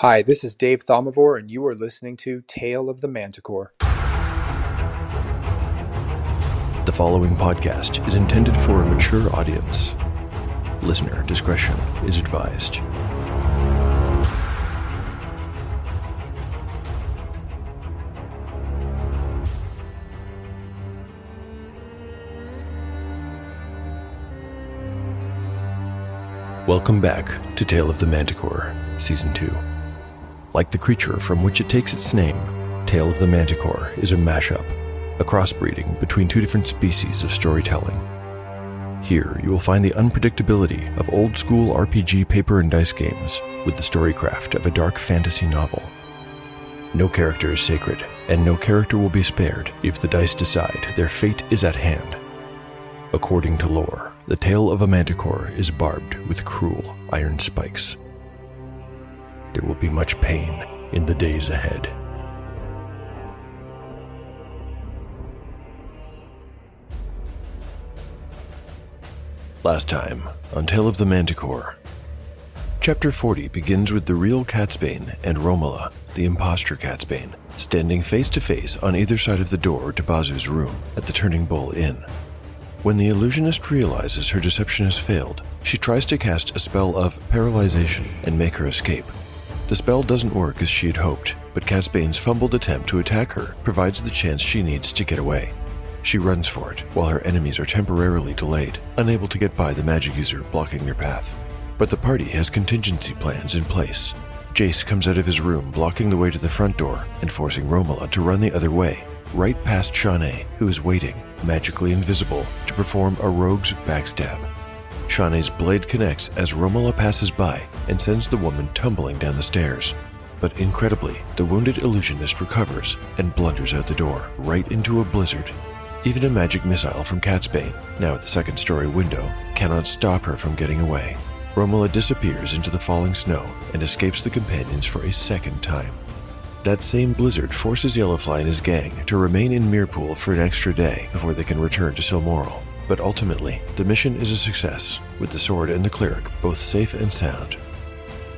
Hi, this is Dave Thomivore, and you are listening to Tale of the Manticore. The following podcast is intended for a mature audience. Listener discretion is advised. Welcome back to Tale of the Manticore, Season 2. Like the creature from which it takes its name, Tale of the Manticore is a mashup, a crossbreeding between two different species of storytelling. Here, you will find the unpredictability of old school RPG paper and dice games with the storycraft of a dark fantasy novel. No character is sacred, and no character will be spared if the dice decide their fate is at hand. According to lore, the tail of a manticore is barbed with cruel iron spikes. There will be much pain in the days ahead. Last time on Tale of the Manticore. Chapter 40 begins with the real Catsbane and Romola, the impostor Catsbane, standing face to face on either side of the door to Bazu's room at the Turning Bull Inn. When the illusionist realizes her deception has failed, she tries to cast a spell of paralyzation and make her escape. The spell doesn't work as she had hoped, but Catsbane's fumbled attempt to attack her provides the chance she needs to get away. She runs for it, while her enemies are temporarily delayed, unable to get by the magic user blocking their path. But the party has contingency plans in place. Jace comes out of his room, blocking the way to the front door and forcing Romola to run the other way, right past Shawnee, who is waiting, magically invisible, to perform a rogue's backstab. Shawnee's blade connects as Romola passes by and sends the woman tumbling down the stairs. But incredibly, the wounded illusionist recovers and blunders out the door, right into a blizzard. Even a magic missile from Catsbane, now at the second story window, cannot stop her from getting away. Romola disappears into the falling snow and escapes the companions for a second time. That same blizzard forces Yellowfly and his gang to remain in Mirpool for an extra day before they can return to Silmoral. But ultimately, the mission is a success, with the sword and the cleric both safe and sound.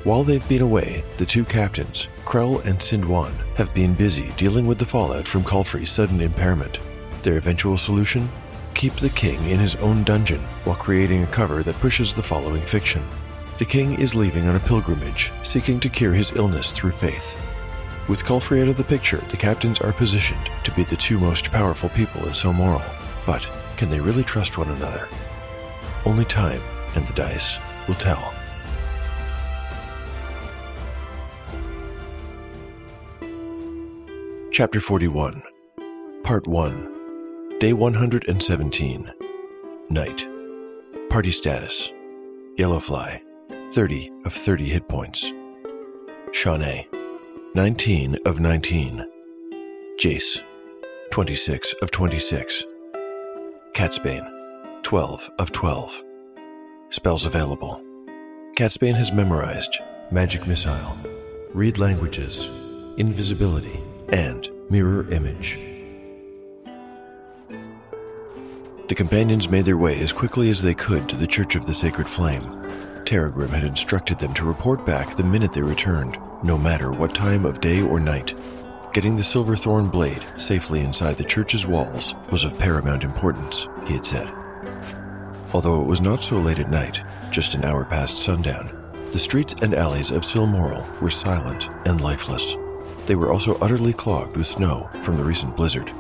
While they've been away, the two captains, Krell and Sindwan, have been busy dealing with the fallout from Culfrey's sudden impairment. Their eventual solution? Keep the king in his own dungeon while creating a cover that pushes the following fiction. The king is leaving on a pilgrimage, seeking to cure his illness through faith. With Culfrey out of the picture, the captains are positioned to be the two most powerful people in Silmoral. But can they really trust one another? Only time and the dice will tell. Chapter 41, Part 1, Day 117, Night. Party status Yellowfly, 30 of 30 hit points. Shawnee, 19 of 19. Jace, 26 of 26. Catsbane, 12 of 12. Spells available. Catsbane has memorized Magic Missile, Read Languages, Invisibility, and Mirror Image. The companions made their way as quickly as they could to the Church of the Sacred Flame. Terragrim had instructed them to report back the minute they returned, no matter what time of day or night. Getting the Silverthorn blade safely inside the church's walls was of paramount importance, he had said. Although it was not so late at night, just an hour past sundown, the streets and alleys of Silmoral were silent and lifeless. They were also utterly clogged with snow from the recent blizzard.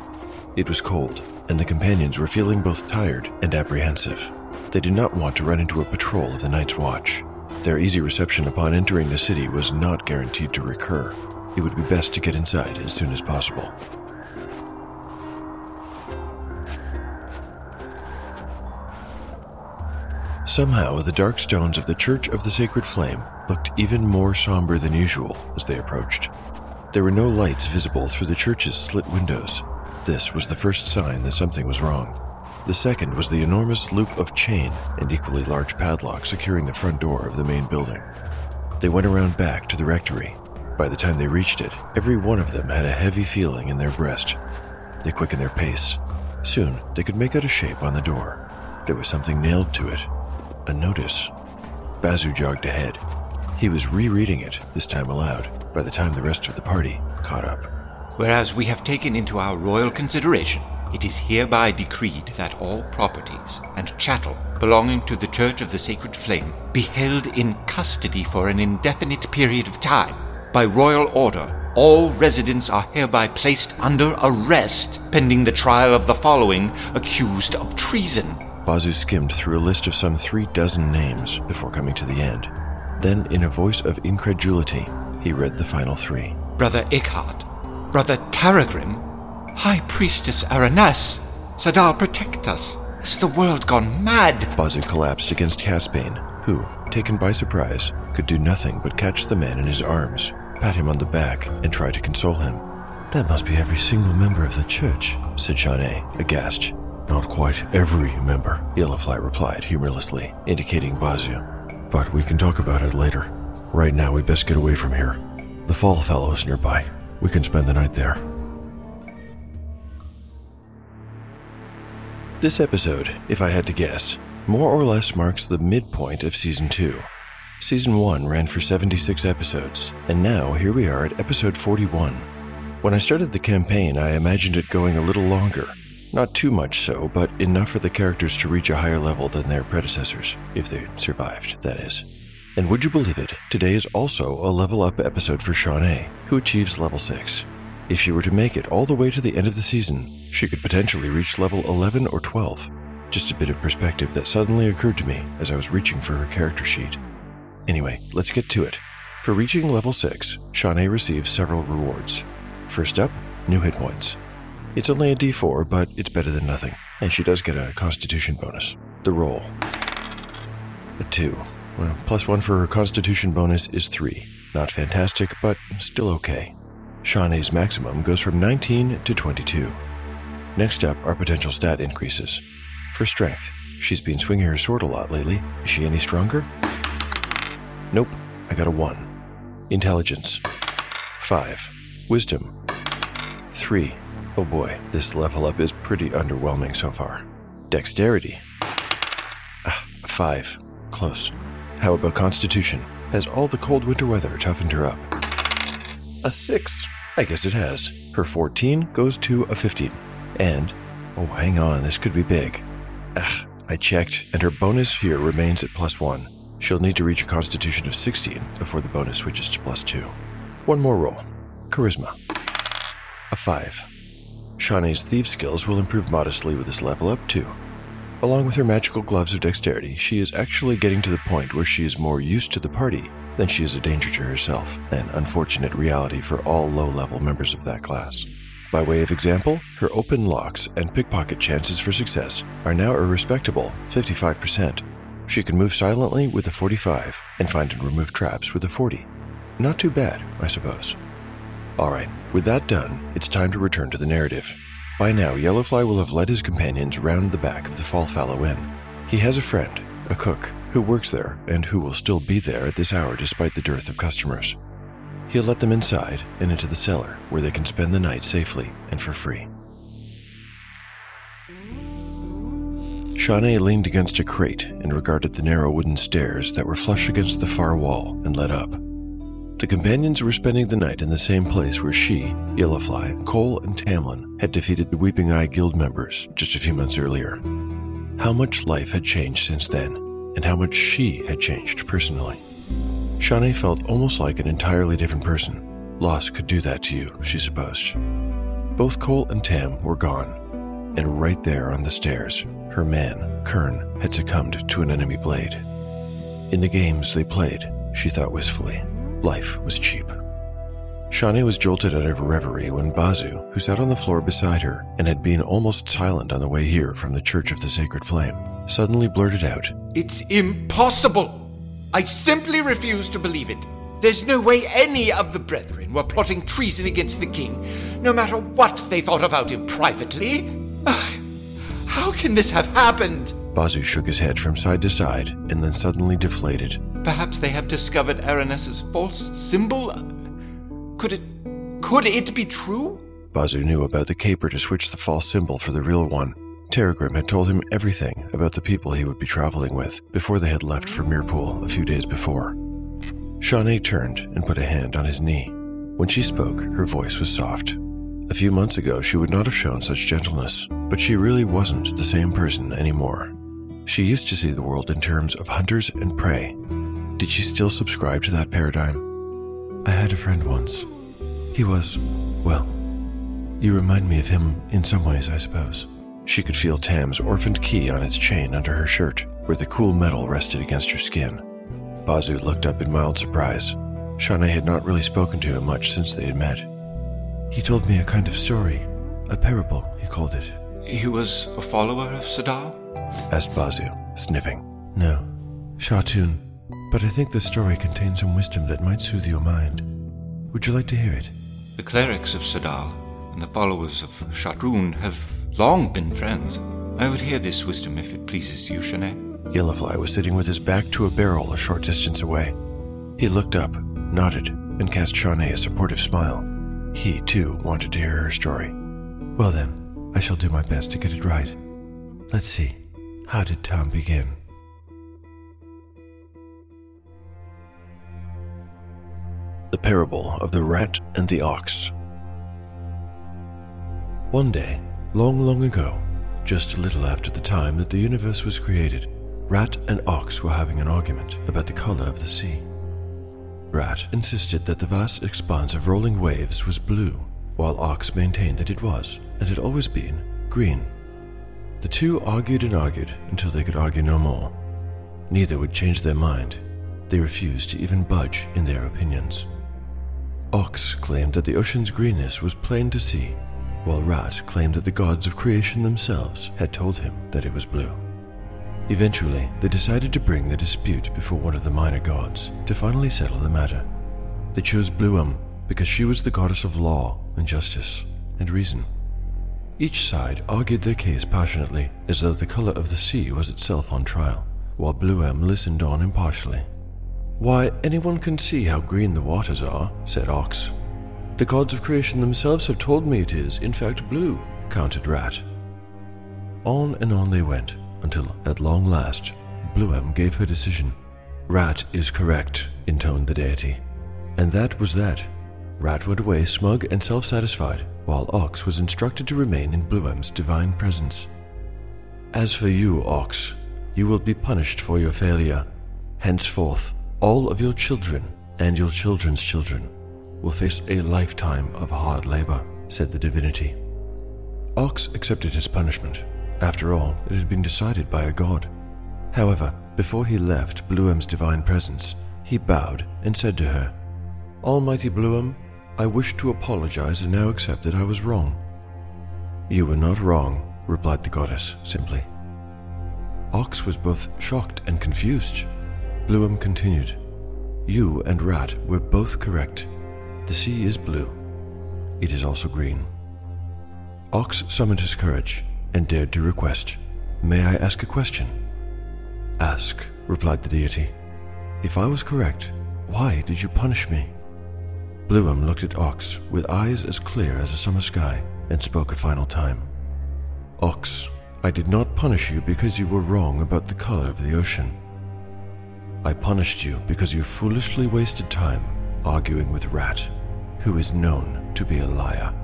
It was cold, and the companions were feeling both tired and apprehensive. They did not want to run into a patrol of the Night's Watch. Their easy reception upon entering the city was not guaranteed to recur. It would be best to get inside as soon as possible. Somehow, the dark stones of the Church of the Sacred Flame looked even more somber than usual as they approached. There were no lights visible through the church's slit windows. This was the first sign that something was wrong. The second was the enormous loop of chain and equally large padlock securing the front door of the main building. They went around back to the rectory. By the time they reached it, every one of them had a heavy feeling in their breast. They quickened their pace. Soon, they could make out a shape on the door. There was something nailed to it a notice. Bazu jogged ahead. He was rereading it, this time aloud, by the time the rest of the party caught up. Whereas we have taken into our royal consideration, it is hereby decreed that all properties and chattel belonging to the Church of the Sacred Flame be held in custody for an indefinite period of time. By royal order, all residents are hereby placed under arrest pending the trial of the following accused of treason. Bazu skimmed through a list of some three dozen names before coming to the end. Then, in a voice of incredulity, he read the final three. Brother Ikhard, Brother Terragrim, High Priestess Aranes, Sadal protect us. Has the world gone mad? Bazu collapsed against Catsbane, who, taken by surprise, could do nothing but catch the man in his arms, pat him on the back, and try to console him. That must be every single member of the church, said Shawnee, aghast. Not quite every member, Yellowfly replied humorlessly, indicating Bazu. But we can talk about it later. Right now, we best get away from here. The Fall Fallow's nearby. We can spend the night there. This episode, if I had to guess, more or less marks the midpoint of Season 2. Season 1 ran for 76 episodes, and now here we are at episode 41. When I started the campaign, I imagined it going a little longer. Not too much so, but enough for the characters to reach a higher level than their predecessors, if they survived, that is. And would you believe it, today is also a level up episode for Shawnee, who achieves level 6. If she were to make it all the way to the end of the season, she could potentially reach level 11 or 12. Just a bit of perspective that suddenly occurred to me as I was reaching for her character sheet. Anyway, let's get to it. For reaching level 6, Shawnee receives several rewards. First up, new hit points. It's only a d4, but it's better than nothing, and she does get a constitution bonus. The roll. A 2. Well, plus 1 for her constitution bonus is 3. Not fantastic, but still okay. Shawnee's maximum goes from 19 to 22. Next up are potential stat increases. For strength, she's been swinging her sword a lot lately. Is she any stronger? Nope, I got a 1. Intelligence 5. Wisdom 3. Oh boy, this level up is pretty underwhelming so far. Dexterity ah, 5. Close. How about Constitution? Has all the cold winter weather toughened her up? A 6. I guess it has. Her 14 goes to a 15. And, oh, hang on, this could be big. I checked, and her bonus here remains at plus 1. She'll need to reach a constitution of 16 before the bonus switches to plus 2. One more roll Charisma. A 5. Shawnee's thief skills will improve modestly with this level up, too. Along with her magical gloves of dexterity, she is actually getting to the point where she is more used to the party than she is a danger to herself, an unfortunate reality for all low level members of that class. By way of example, her open locks and pickpocket chances for success are now a respectable 55%. She can move silently with a 45 and find and remove traps with a 40. Not too bad, I suppose. Alright, with that done, it's time to return to the narrative. By now, Yellowfly will have led his companions round the back of the Fall Fallow Inn. He has a friend, a cook, who works there and who will still be there at this hour despite the dearth of customers. He'll let them inside and into the cellar where they can spend the night safely and for free. Shawnee leaned against a crate and regarded the narrow wooden stairs that were flush against the far wall and led up. The companions were spending the night in the same place where she, Yellowfly, Cole, and Tamlin had defeated the Weeping Eye Guild members just a few months earlier. How much life had changed since then, and how much she had changed personally. Shawnee felt almost like an entirely different person. Loss could do that to you, she supposed. Both Cole and Tam were gone, and right there on the stairs, her man, Kern, had succumbed to an enemy blade. In the games they played, she thought wistfully, life was cheap. Shawnee was jolted out of reverie when Bazu, who sat on the floor beside her and had been almost silent on the way here from the Church of the Sacred Flame, suddenly blurted out, It's impossible! I simply refuse to believe it. There's no way any of the brethren were plotting treason against the king, no matter what they thought about him privately. Ah, How can this have happened? Bazu shook his head from side to side and then suddenly deflated. Perhaps they have discovered Aranes's false symbol? Could it. could it be true? Bazu knew about the caper to switch the false symbol for the real one. Terragrim had told him everything about the people he would be traveling with before they had left for Mirpool a few days before. Shawnee turned and put a hand on his knee. When she spoke, her voice was soft. A few months ago, she would not have shown such gentleness, but she really wasn't the same person anymore. She used to see the world in terms of hunters and prey. Did she still subscribe to that paradigm? I had a friend once. He was, well, you remind me of him in some ways, I suppose. She could feel Tam's orphaned key on its chain under her shirt, where the cool metal rested against her skin. Bazu looked up in mild surprise. Shawnee had not really spoken to him much since they had met. He told me a kind of story, a parable, he called it. He was a follower of Sadal? asked Bazu, sniffing. No, Shatrun, but I think the story contains some wisdom that might soothe your mind. Would you like to hear it? The clerics of Sadal and the followers of Shatrun have long been friends. I would hear this wisdom if it pleases you, Shawnee. Yellowfly was sitting with his back to a barrel a short distance away. He looked up, nodded, and cast Shawnee a supportive smile. He, too, wanted to hear her story. Well then, I shall do my best to get it right. Let's see. How did Tam begin? The Parable of the Rat and the Ox. One day, long, long ago, just a little after the time that the universe was created, Rat and Ox were having an argument about the color of the sea. Rat insisted that the vast expanse of rolling waves was blue, while Ox maintained that it was, and had always been, green. The two argued and argued until they could argue no more. Neither would change their mind. They refused to even budge in their opinions. Ox claimed that the ocean's greenness was plain to see, while Rat claimed that the gods of creation themselves had told him that it was blue. Eventually, they decided to bring the dispute before one of the minor gods to finally settle the matter. They chose Bluem because she was the goddess of law and justice and reason. Each side argued their case passionately, as though the color of the sea was itself on trial, while Bluem listened on impartially. Why, anyone can see how green the waters are, said Ox. The gods of creation themselves have told me it is, in fact, blue, countered Rat. On and on they went, until at long last, Bluem gave her decision. Rat is correct, intoned the deity. And that was that. Rat went away smug and self satisfied, while Ox was instructed to remain in Bluem's divine presence. As for you, Ox, you will be punished for your failure. Henceforth, all of your children and your children's children will face a lifetime of hard labor, said the divinity. Ox accepted his punishment after all, it had been decided by a god. However, before he left Bluem's divine presence, he bowed and said to her, Almighty Bluem, I wish to apologize and now accept that I was wrong. You were not wrong, replied the goddess simply. Ox was both shocked and confused. Bluem continued, You and Rat were both correct. The sea is blue. It is also green. Ox summoned his courage and dared to request, May I ask a question? Ask, replied the deity. If I was correct, why did you punish me? Bluem looked at Ox with eyes as clear as a summer sky and spoke a final time. Ox, I did not punish you because you were wrong about the color of the ocean. I punished you because you foolishly wasted time arguing with Rat, who is known to be a liar.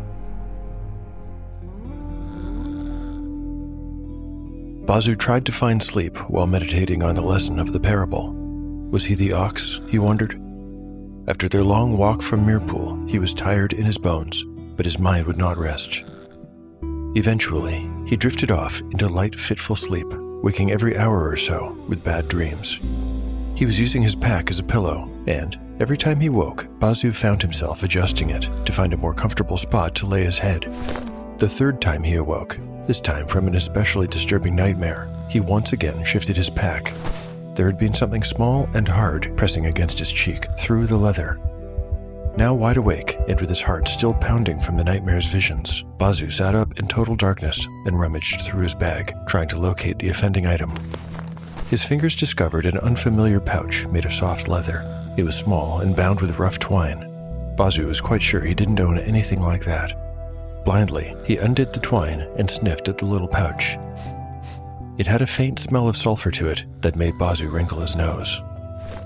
Bazu tried to find sleep while meditating on the lesson of the parable. Was he the ox, he wondered? After their long walk from Mirpool, he was tired in his bones, but his mind would not rest. Eventually, he drifted off into light, fitful sleep, waking every hour or so with bad dreams. He was using his pack as a pillow, and every time he woke, Bazu found himself adjusting it to find a more comfortable spot to lay his head. The third time he awoke, this time from an especially disturbing nightmare, he once again shifted his pack. There had been something small and hard pressing against his cheek through the leather. Now wide awake and with his heart still pounding from the nightmare's visions, Bazu sat up in total darkness and rummaged through his bag, trying to locate the offending item. His fingers discovered an unfamiliar pouch made of soft leather. It was small and bound with rough twine. Bazu was quite sure he didn't own anything like that. Blindly, he undid the twine and sniffed at the little pouch. It had a faint smell of sulfur to it that made Bazu wrinkle his nose.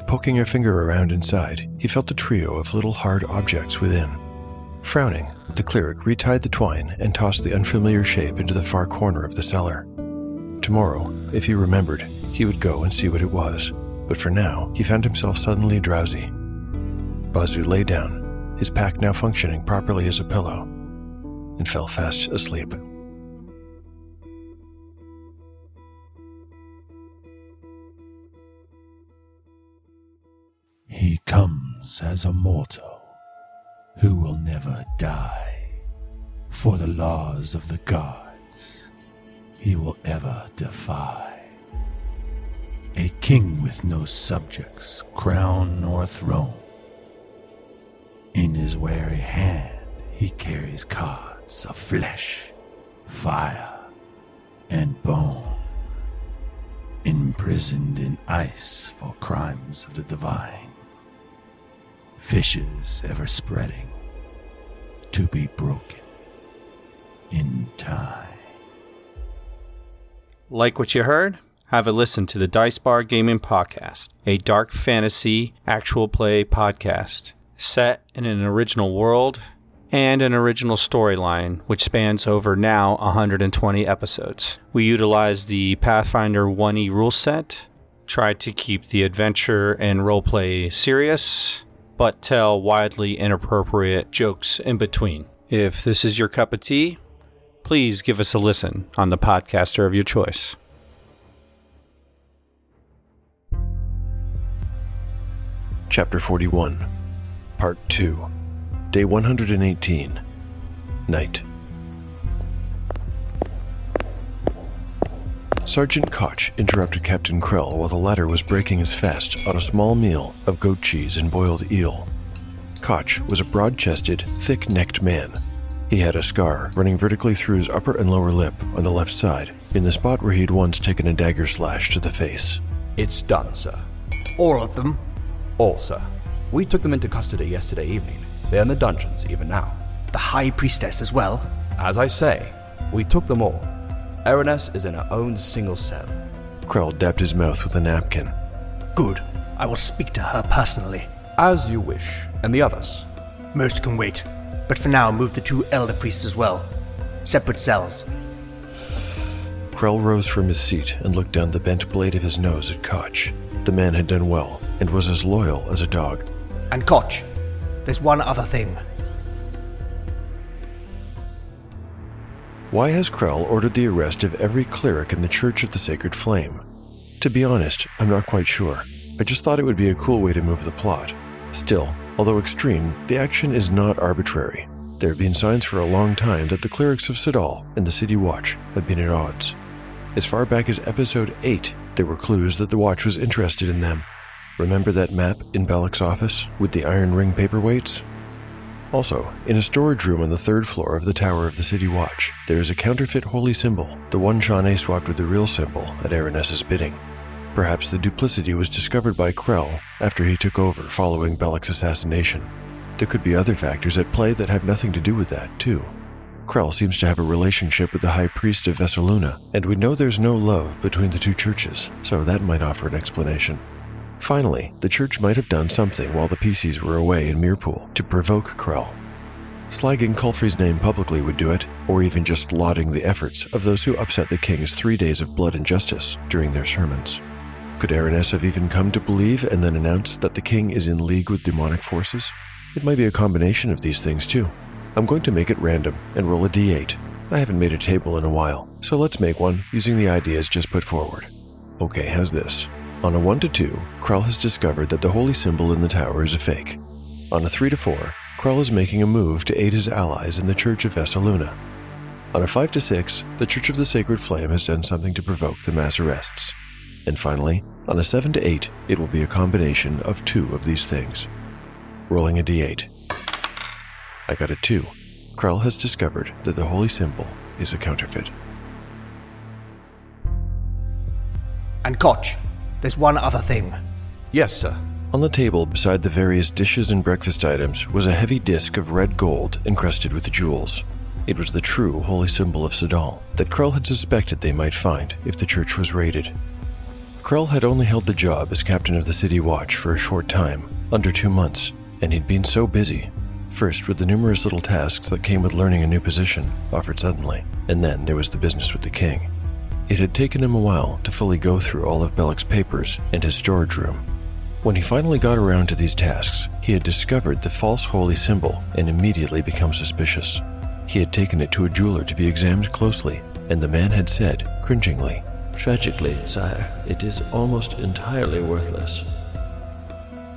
Poking a finger around inside, he felt a trio of little hard objects within. Frowning, the cleric retied the twine and tossed the unfamiliar shape into the far corner of the cellar. Tomorrow, if he remembered, he would go and see what it was, but for now, he found himself suddenly drowsy. Bazu lay down, his pack now functioning properly as a pillow, and fell fast asleep. He comes as a mortal who will never die. For the laws of the gods he will ever defy. A king with no subjects, crown nor throne. In his wary hand he carries cards of flesh, fire, and bone. Imprisoned in ice for crimes of the divine fishes ever spreading to be broken in time. Like what you heard? Have a listen to the Dice Bar Gaming Podcast, a dark fantasy actual play podcast set in an original world and an original storyline which spans over now 120 episodes. We utilize the Pathfinder 1E rule set, tried to keep the adventure and roleplay serious, but tell wildly inappropriate jokes in between. If this is your cup of tea, please give us a listen on the podcaster of your choice. Chapter 41, Part 2, Day 118, Night. Sergeant Koch interrupted Captain Krell while the latter was breaking his fast on a small meal of goat cheese and boiled eel. Koch was a broad chested, thick necked man. He had a scar running vertically through his upper and lower lip on the left side, in the spot where he had once taken a dagger slash to the face. It's done, sir. All of them? All, sir. We took them into custody yesterday evening. They're in the dungeons even now. The High Priestess as well? As I say, we took them all. Eriness is in her own single cell. Krell dabbed his mouth with a napkin. Good. I will speak to her personally. As you wish. And the others? Most can wait. But for now, move the two elder priests as well. Separate cells. Krell rose from his seat and looked down the bent blade of his nose at Koch. The man had done well and was as loyal as a dog. And Koch, there's one other thing. Why has Krell ordered the arrest of every cleric in the Church of the Sacred Flame? To be honest, I'm not quite sure. I just thought it would be a cool way to move the plot. Still, although extreme, the action is not arbitrary. There have been signs for a long time that the clerics of Sidal and the City Watch have been at odds. As far back as episode 8, there were clues that the Watch was interested in them. Remember that map in Balak's office with the iron ring paperweights? Also, in a storage room on the third floor of the Tower of the City Watch, there is a counterfeit holy symbol, the one Shawnee swapped with the real symbol at Aranessa's bidding. Perhaps the duplicity was discovered by Krell after he took over following Bellic's assassination. There could be other factors at play that have nothing to do with that, too. Krell seems to have a relationship with the High Priest of Vessaluna, and we know there's no love between the two churches, so that might offer an explanation. Finally, the church might have done something while the PCs were away in Mirpool to provoke Krell. Slagging Culfrey's name publicly would do it, or even just lauding the efforts of those who upset the king's three days of blood and justice during their sermons. Could Araness have even come to believe and then announced that the king is in league with demonic forces? It might be a combination of these things too. I'm going to make it random and roll a d8. I haven't made a table in a while, so let's make one using the ideas just put forward. Okay, how's this? On a 1 to 2, Krell has discovered that the holy symbol in the tower is a fake. On a 3 to 4, Krell is making a move to aid his allies in the Church of Vessaluna. On a 5 to 6, the Church of the Sacred Flame has done something to provoke the mass arrests. And finally, on a 7 to 8, it will be a combination of two of these things. Rolling a d8. I got a 2. Krell has discovered that the holy symbol is a counterfeit. And Koch, there's one other thing. Yes, sir. On the table beside the various dishes and breakfast items was a heavy disc of red gold encrusted with jewels. It was the true holy symbol of Sidal that Krell had suspected they might find if the church was raided. Krell had only held the job as captain of the City Watch for a short time, under two months, and he'd been so busy. First, with the numerous little tasks that came with learning a new position, offered suddenly, and then there was the business with the king. It had taken him a while to fully go through all of Bellic's papers and his storage room. When he finally got around to these tasks, he had discovered the false holy symbol and immediately become suspicious. He had taken it to a jeweler to be examined closely, and the man had said, cringingly, Tragically, sire, it is almost entirely worthless.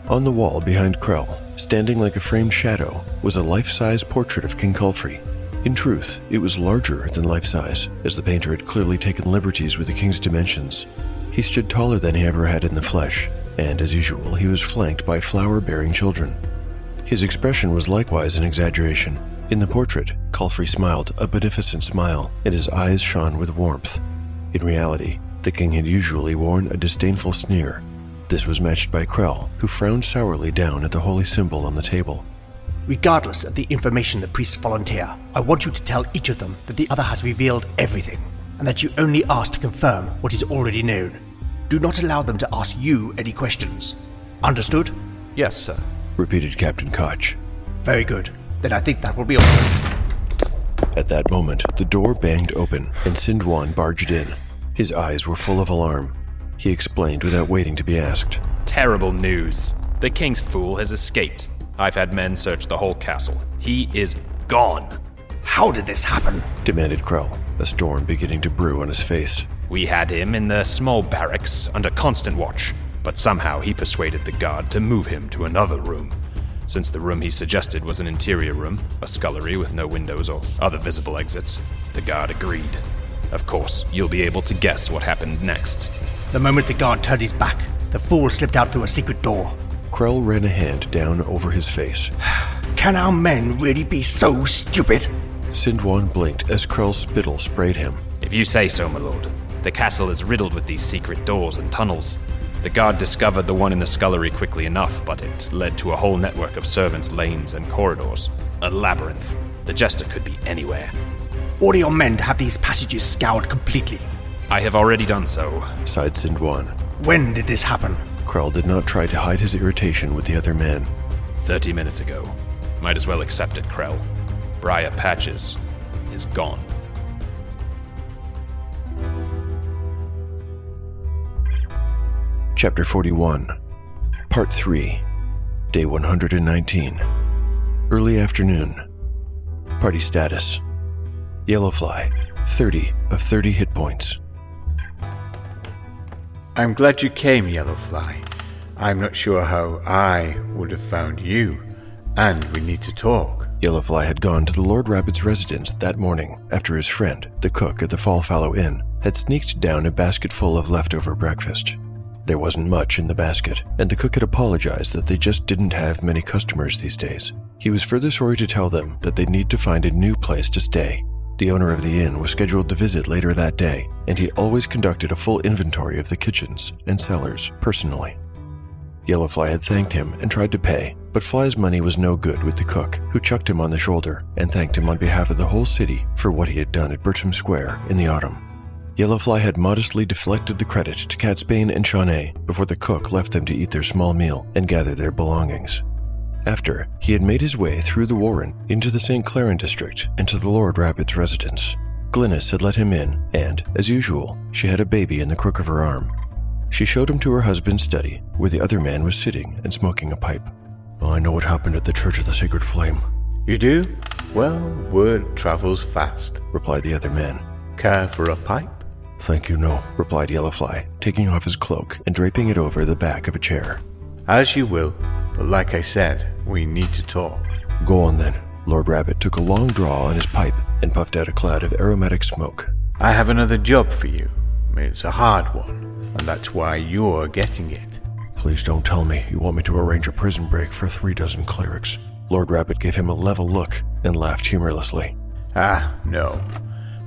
On the wall behind Krell, standing like a framed shadow, was a life size portrait of King Culfrey. In truth, it was larger than life size, as the painter had clearly taken liberties with the king's dimensions. He stood taller than he ever had in the flesh, and as usual, he was flanked by flower bearing children. His expression was likewise an exaggeration. In the portrait, Culfrey smiled a beneficent smile, and his eyes shone with warmth. In reality, the king had usually worn a disdainful sneer. This was matched by Krell, who frowned sourly down at the holy symbol on the table. Regardless of the information the priests volunteer, I want you to tell each of them that the other has revealed everything, and that you only ask to confirm what is already known. Do not allow them to ask you any questions. Understood? Yes, sir. repeated Captain Koch. Very good. Then I think that will be all. At that moment, the door banged open, and Sindwan barged in. His eyes were full of alarm. He explained without waiting to be asked. Terrible news. The king's fool has escaped. I've had men search the whole castle. He is gone. How did this happen? demanded Krell, a storm beginning to brew on his face. We had him in the small barracks under constant watch, but somehow he persuaded the guard to move him to another room. Since the room he suggested was an interior room, a scullery with no windows or other visible exits, the guard agreed. Of course, you'll be able to guess what happened next. The moment the guard turned his back, the fool slipped out through a secret door. Krell ran a hand down over his face. Can our men really be so stupid? Sindwan blinked as Krell's spittle sprayed him. If you say so, my lord. The castle is riddled with these secret doors and tunnels. The guard discovered the one in the scullery quickly enough, but it led to a whole network of servants' lanes and corridors. A labyrinth. The jester could be anywhere. Order your men to have these passages scoured completely. I have already done so. Sighed Sindwan. When did this happen? Krell did not try to hide his irritation with the other man. Thirty minutes ago. Might as well accept it, Krell. Briar Patches is gone. Chapter 41, Part 3, Day 119. Early afternoon. Party status Yellowfly, 30 of 30 hit points. I'm glad you came, Yellowfly. I'm not sure how I would have found you, and we need to talk. Yellowfly had gone to the Lord Rabbit's residence that morning after his friend, the cook at the Fallfallow Inn, had sneaked down a basket full of leftover breakfast. There wasn't much in the basket, and the cook had apologized that they just didn't have many customers these days. He was further sorry to tell them that they'd need to find a new place to stay. The owner of the inn was scheduled to visit later that day, and he always conducted a full inventory of the kitchens and cellars personally. Yellowfly had thanked him and tried to pay, but Fly's money was no good with the cook, who chucked him on the shoulder and thanked him on behalf of the whole city for what he had done at Bertram Square in the autumn. Yellowfly had modestly deflected the credit to Catsbane and Shawnee before the cook left them to eat their small meal and gather their belongings. After, he had made his way through the Warren into the St. Claren district and to the Lord Rabbit's residence. Glynis had let him in, and, as usual, she had a baby in the crook of her arm. She showed him to her husband's study, where the other man was sitting and smoking a pipe. I know what happened at the Church of the Sacred Flame, You do? Well, word travels fast. replied the other man. Care for a pipe? Thank you, no, replied Yellowfly, taking off his cloak and draping it over the back of a chair. As you will, but like I said, we need to talk. Go on then. Lord Rabbit took a long draw on his pipe and puffed out a cloud of aromatic smoke. I have another job for you. It's a hard one, and that's why you're getting it. Please don't tell me you want me to arrange a prison break for three dozen clerics. Lord Rabbit gave him a level look and laughed humorlessly. Ah, no.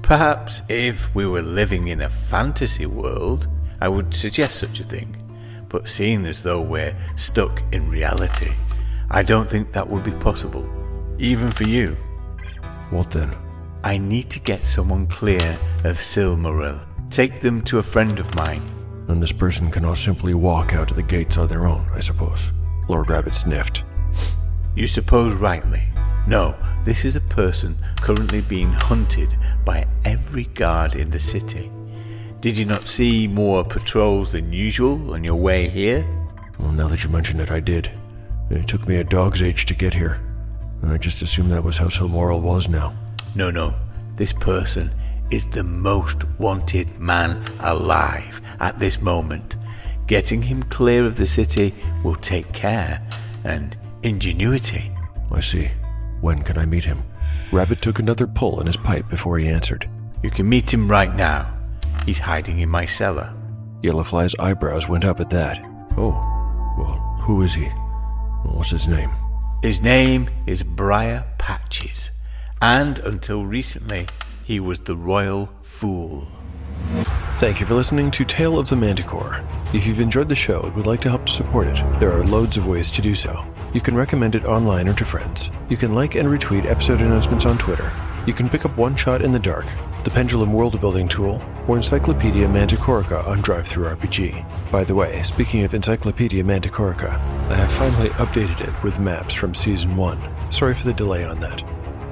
Perhaps if we were living in a fantasy world, I would suggest such a thing. But seeing as though we're stuck in reality, I don't think that would be possible. Even for you. What then? I need to get someone clear of Silmoral. Take them to a friend of mine. And this person cannot simply walk out of the gates on their own, I suppose. Lord Rabbit sniffed. You suppose rightly. No, this is a person currently being hunted by every guard in the city. Did you not see more patrols than usual on your way here? Well, now that you mention it, I did. It took me a dog's age to get here. I just assumed that was how Silmoral was now. No, no. This person is the most wanted man alive at this moment. Getting him clear of the city will take care and ingenuity. I see. When can I meet him? Rabbit took another pull in his pipe before he answered. You can meet him right now. He's hiding in my cellar. Yellowfly's eyebrows went up at that. Oh, well, who is he? What's his name? His name is Briar Patches, and until recently, he was the Royal Fool. Thank you for listening to Tale of the Manticore. If you've enjoyed the show and would like to help to support it, there are loads of ways to do so. You can recommend it online or to friends. You can like and retweet episode announcements on Twitter. You can pick up One Shot in the Dark, the Pendulum World Building Tool, or Encyclopedia Manticorica on DriveThruRPG. By the way, speaking of Encyclopedia Manticorica, I have finally updated it with maps from Season 1. Sorry for the delay on that.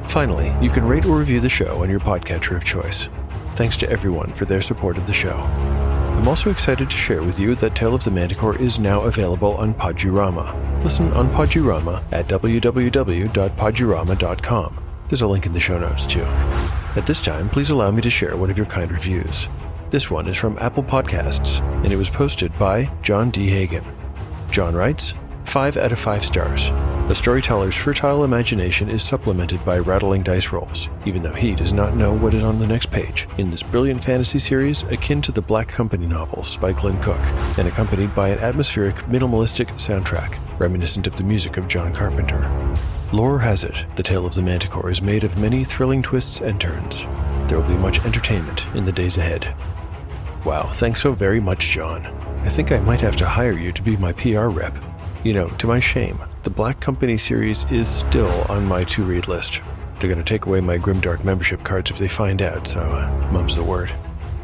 Finally, you can rate or review the show on your podcatcher of choice. Thanks to everyone for their support of the show. I'm also excited to share with you that Tale of the Manticore is now available on Podurama. Listen on Podurama at www.podurama.com. There's a link in the show notes too. At this time, please allow me to share one of your kind reviews. This one is from Apple Podcasts, and it was posted by John D. Hagen. John writes, 5 out of 5 stars. The storyteller's fertile imagination is supplemented by rattling dice rolls, even though he does not know what is on the next page, in this brilliant fantasy series akin to the Black Company novels by Glenn Cook, and accompanied by an atmospheric, minimalistic soundtrack, reminiscent of the music of John Carpenter. Lore has it, the tale of the Manticore is made of many thrilling twists and turns. There will be much entertainment in the days ahead. Wow, thanks so very much, John. I think I might have to hire you to be my PR rep. You know, to my shame, the Black Company series is still on my to read list. They're going to take away my Grimdark membership cards if they find out, so uh, mum's the word.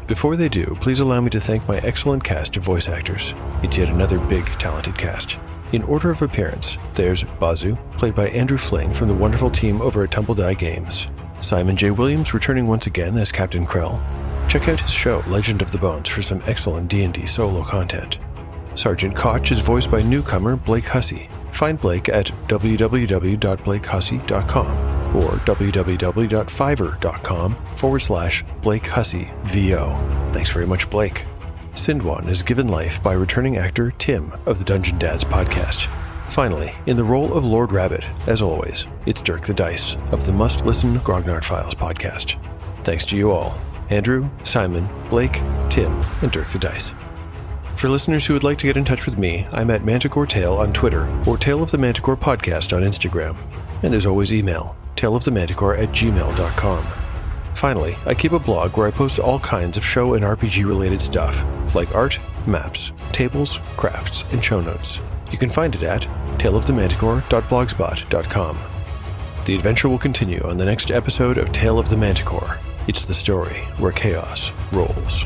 Before they do, please allow me to thank my excellent cast of voice actors. It's yet another big, talented cast. In order of appearance, there's Bazu, played by Andrew Fling from the wonderful team over at Tumble Die Games. Simon J. Williams returning once again as Captain Krell. Check out his show, Legend of the Bones, for some excellent D&D solo content. Sergeant Koch is voiced by newcomer Blake Hussey. Find Blake at www.blakehussey.com or www.fiverr.com forward slash Blake Hussey VO. Thanks very much, Blake. Sindwan is given life by returning actor Tim of the Dungeon Dads podcast. Finally, in the role of Lord Rabbit, as always, it's Dirk the Dice of the Must Listen Grognard Files podcast. Thanks to you all Andrew, Simon, Blake, Tim, and Dirk the Dice. For listeners who would like to get in touch with me, I'm at Manticore Tale on Twitter or Tale of the Manticore Podcast on Instagram. And there's always email, taleofthemanticore at gmail.com. Finally, I keep a blog where I post all kinds of show and RPG related stuff, like art, maps, tables, crafts, and show notes. You can find it at taleofthemanticore.blogspot.com. The adventure will continue on the next episode of Tale of the Manticore. It's the story where chaos rolls.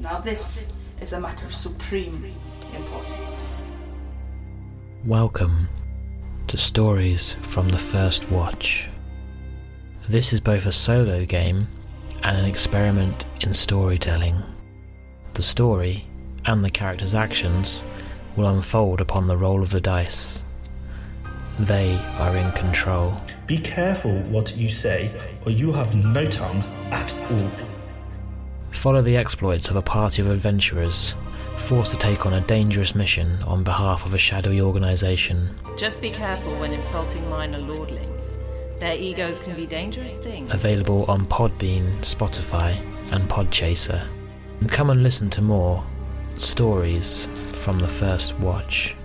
Now this is a matter of supreme importance. Welcome to Stories from the First Watch. This is both a solo game and an experiment in storytelling. The story and the character's actions will unfold upon the roll of the dice. They are in control. Be careful what you say, or you have no tongue at all. Follow the exploits of a party of adventurers forced to take on a dangerous mission on behalf of a shadowy organization. Just be careful when insulting minor lordlings. Their egos can be dangerous things. Available on Podbean, Spotify, and Podchaser. And come and listen to more stories from the first watch.